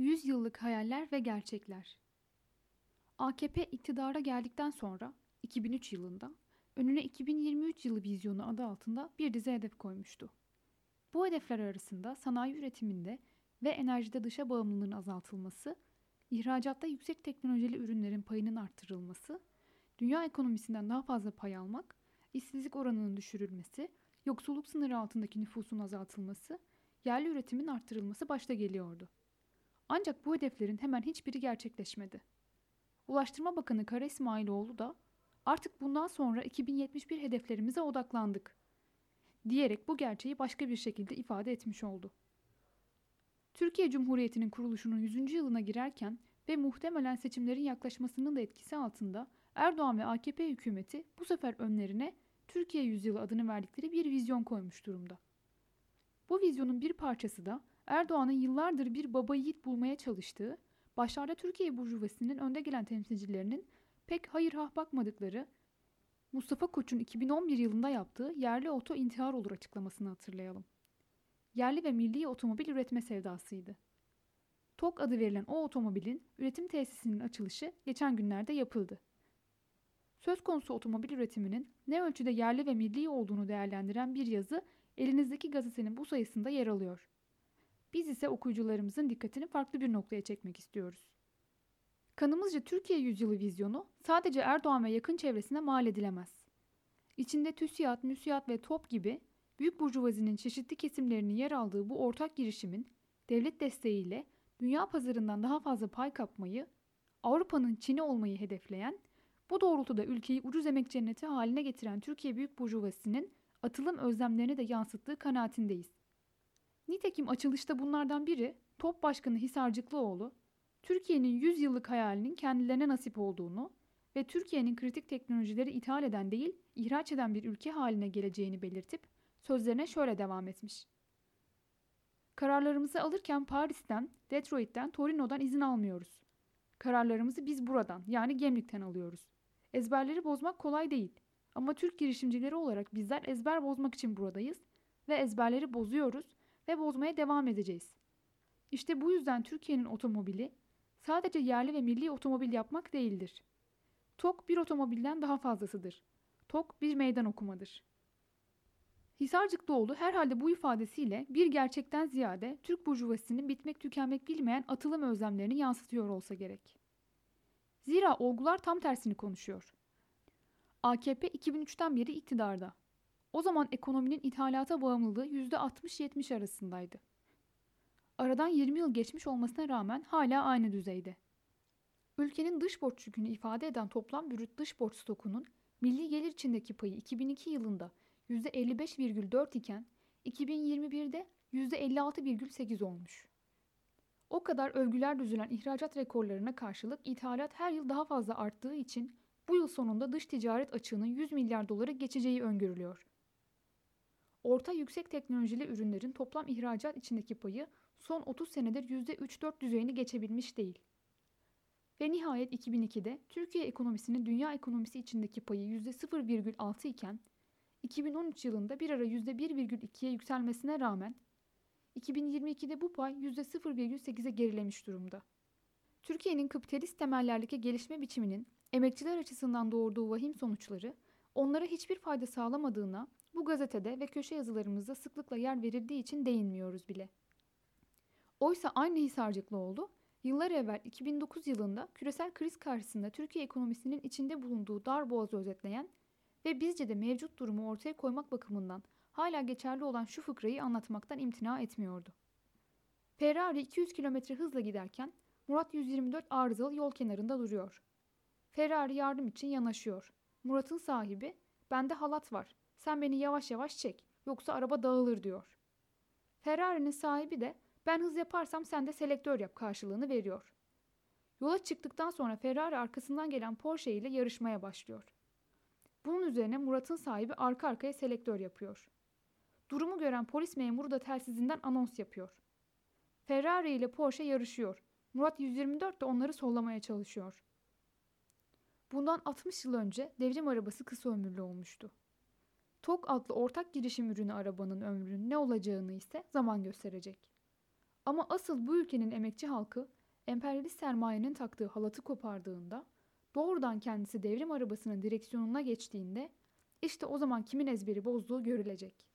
100 yıllık hayaller ve gerçekler. AKP iktidara geldikten sonra 2003 yılında önüne 2023 yılı vizyonu adı altında bir dizi hedef koymuştu. Bu hedefler arasında sanayi üretiminde ve enerjide dışa bağımlılığın azaltılması, ihracatta yüksek teknolojili ürünlerin payının arttırılması, dünya ekonomisinden daha fazla pay almak, işsizlik oranının düşürülmesi, yoksulluk sınırı altındaki nüfusun azaltılması, yerli üretimin arttırılması başta geliyordu. Ancak bu hedeflerin hemen hiçbiri gerçekleşmedi. Ulaştırma Bakanı Kara İsmailoğlu da artık bundan sonra 2071 hedeflerimize odaklandık diyerek bu gerçeği başka bir şekilde ifade etmiş oldu. Türkiye Cumhuriyeti'nin kuruluşunun 100. yılına girerken ve muhtemelen seçimlerin yaklaşmasının da etkisi altında Erdoğan ve AKP hükümeti bu sefer önlerine Türkiye Yüzyılı adını verdikleri bir vizyon koymuş durumda. Bu vizyonun bir parçası da Erdoğan'ın yıllardır bir baba yiğit bulmaya çalıştığı, başlarda Türkiye Burjuvası'nın önde gelen temsilcilerinin pek hayır hah bakmadıkları Mustafa Koç'un 2011 yılında yaptığı yerli oto intihar olur açıklamasını hatırlayalım. Yerli ve milli otomobil üretme sevdasıydı. TOK adı verilen o otomobilin üretim tesisinin açılışı geçen günlerde yapıldı. Söz konusu otomobil üretiminin ne ölçüde yerli ve milli olduğunu değerlendiren bir yazı elinizdeki gazetenin bu sayısında yer alıyor. Biz ise okuyucularımızın dikkatini farklı bir noktaya çekmek istiyoruz. Kanımızca Türkiye yüzyılı vizyonu sadece Erdoğan ve yakın çevresine mal edilemez. İçinde TÜSİAD, MÜSİAD ve TOP gibi büyük burjuvazinin çeşitli kesimlerinin yer aldığı bu ortak girişimin devlet desteğiyle dünya pazarından daha fazla pay kapmayı, Avrupa'nın Çin'i olmayı hedefleyen, bu doğrultuda ülkeyi ucuz emek cenneti haline getiren Türkiye Büyük Burjuvası'nın atılım özlemlerini de yansıttığı kanaatindeyiz. Nitekim açılışta bunlardan biri Top Başkanı Hisarcıklıoğlu, Türkiye'nin 100 yıllık hayalinin kendilerine nasip olduğunu ve Türkiye'nin kritik teknolojileri ithal eden değil, ihraç eden bir ülke haline geleceğini belirtip sözlerine şöyle devam etmiş. Kararlarımızı alırken Paris'ten, Detroit'ten, Torino'dan izin almıyoruz. Kararlarımızı biz buradan yani Gemlik'ten alıyoruz. Ezberleri bozmak kolay değil. Ama Türk girişimcileri olarak bizler ezber bozmak için buradayız ve ezberleri bozuyoruz ve bozmaya devam edeceğiz. İşte bu yüzden Türkiye'nin otomobili sadece yerli ve milli otomobil yapmak değildir. TOK bir otomobilden daha fazlasıdır. TOK bir meydan okumadır. Hisarcıklıoğlu herhalde bu ifadesiyle bir gerçekten ziyade Türk burjuvasının bitmek tükenmek bilmeyen atılım özlemlerini yansıtıyor olsa gerek. Zira olgular tam tersini konuşuyor. AKP 2003'ten beri iktidarda. O zaman ekonominin ithalata bağımlılığı %60-70 arasındaydı. Aradan 20 yıl geçmiş olmasına rağmen hala aynı düzeyde. Ülkenin dış borç yükünü ifade eden toplam brüt dış borç stokunun milli gelir içindeki payı 2002 yılında %55,4 iken 2021'de %56,8 olmuş. O kadar övgüler düzülen ihracat rekorlarına karşılık ithalat her yıl daha fazla arttığı için bu yıl sonunda dış ticaret açığının 100 milyar doları geçeceği öngörülüyor. Orta yüksek teknolojili ürünlerin toplam ihracat içindeki payı son 30 senedir %3-4 düzeyini geçebilmiş değil. Ve nihayet 2002'de Türkiye ekonomisinin dünya ekonomisi içindeki payı %0,6 iken 2013 yılında bir ara %1,2'ye yükselmesine rağmen 2022'de bu pay %0,8'e gerilemiş durumda. Türkiye'nin kapitalist temellerdeki gelişme biçiminin emekçiler açısından doğurduğu vahim sonuçları onlara hiçbir fayda sağlamadığına bu gazetede ve köşe yazılarımızda sıklıkla yer verildiği için değinmiyoruz bile. Oysa aynı Hisarcıklıoğlu yıllar evvel 2009 yılında küresel kriz karşısında Türkiye ekonomisinin içinde bulunduğu dar boğazı özetleyen ve bizce de mevcut durumu ortaya koymak bakımından hala geçerli olan şu fıkrayı anlatmaktan imtina etmiyordu. Ferrari 200 km hızla giderken Murat 124 arızalı yol kenarında duruyor. Ferrari yardım için yanaşıyor. Murat'ın sahibi, bende halat var. Sen beni yavaş yavaş çek. Yoksa araba dağılır diyor. Ferrari'nin sahibi de ben hız yaparsam sen de selektör yap karşılığını veriyor. Yola çıktıktan sonra Ferrari arkasından gelen Porsche ile yarışmaya başlıyor. Bunun üzerine Murat'ın sahibi arka arkaya selektör yapıyor. Durumu gören polis memuru da telsizinden anons yapıyor. Ferrari ile Porsche yarışıyor. Murat 124 de onları sollamaya çalışıyor. Bundan 60 yıl önce devrim arabası kısa ömürlü olmuştu. TOK adlı ortak girişim ürünü arabanın ömrünün ne olacağını ise zaman gösterecek. Ama asıl bu ülkenin emekçi halkı emperyalist sermayenin taktığı halatı kopardığında, doğrudan kendisi devrim arabasının direksiyonuna geçtiğinde işte o zaman kimin ezberi bozduğu görülecek.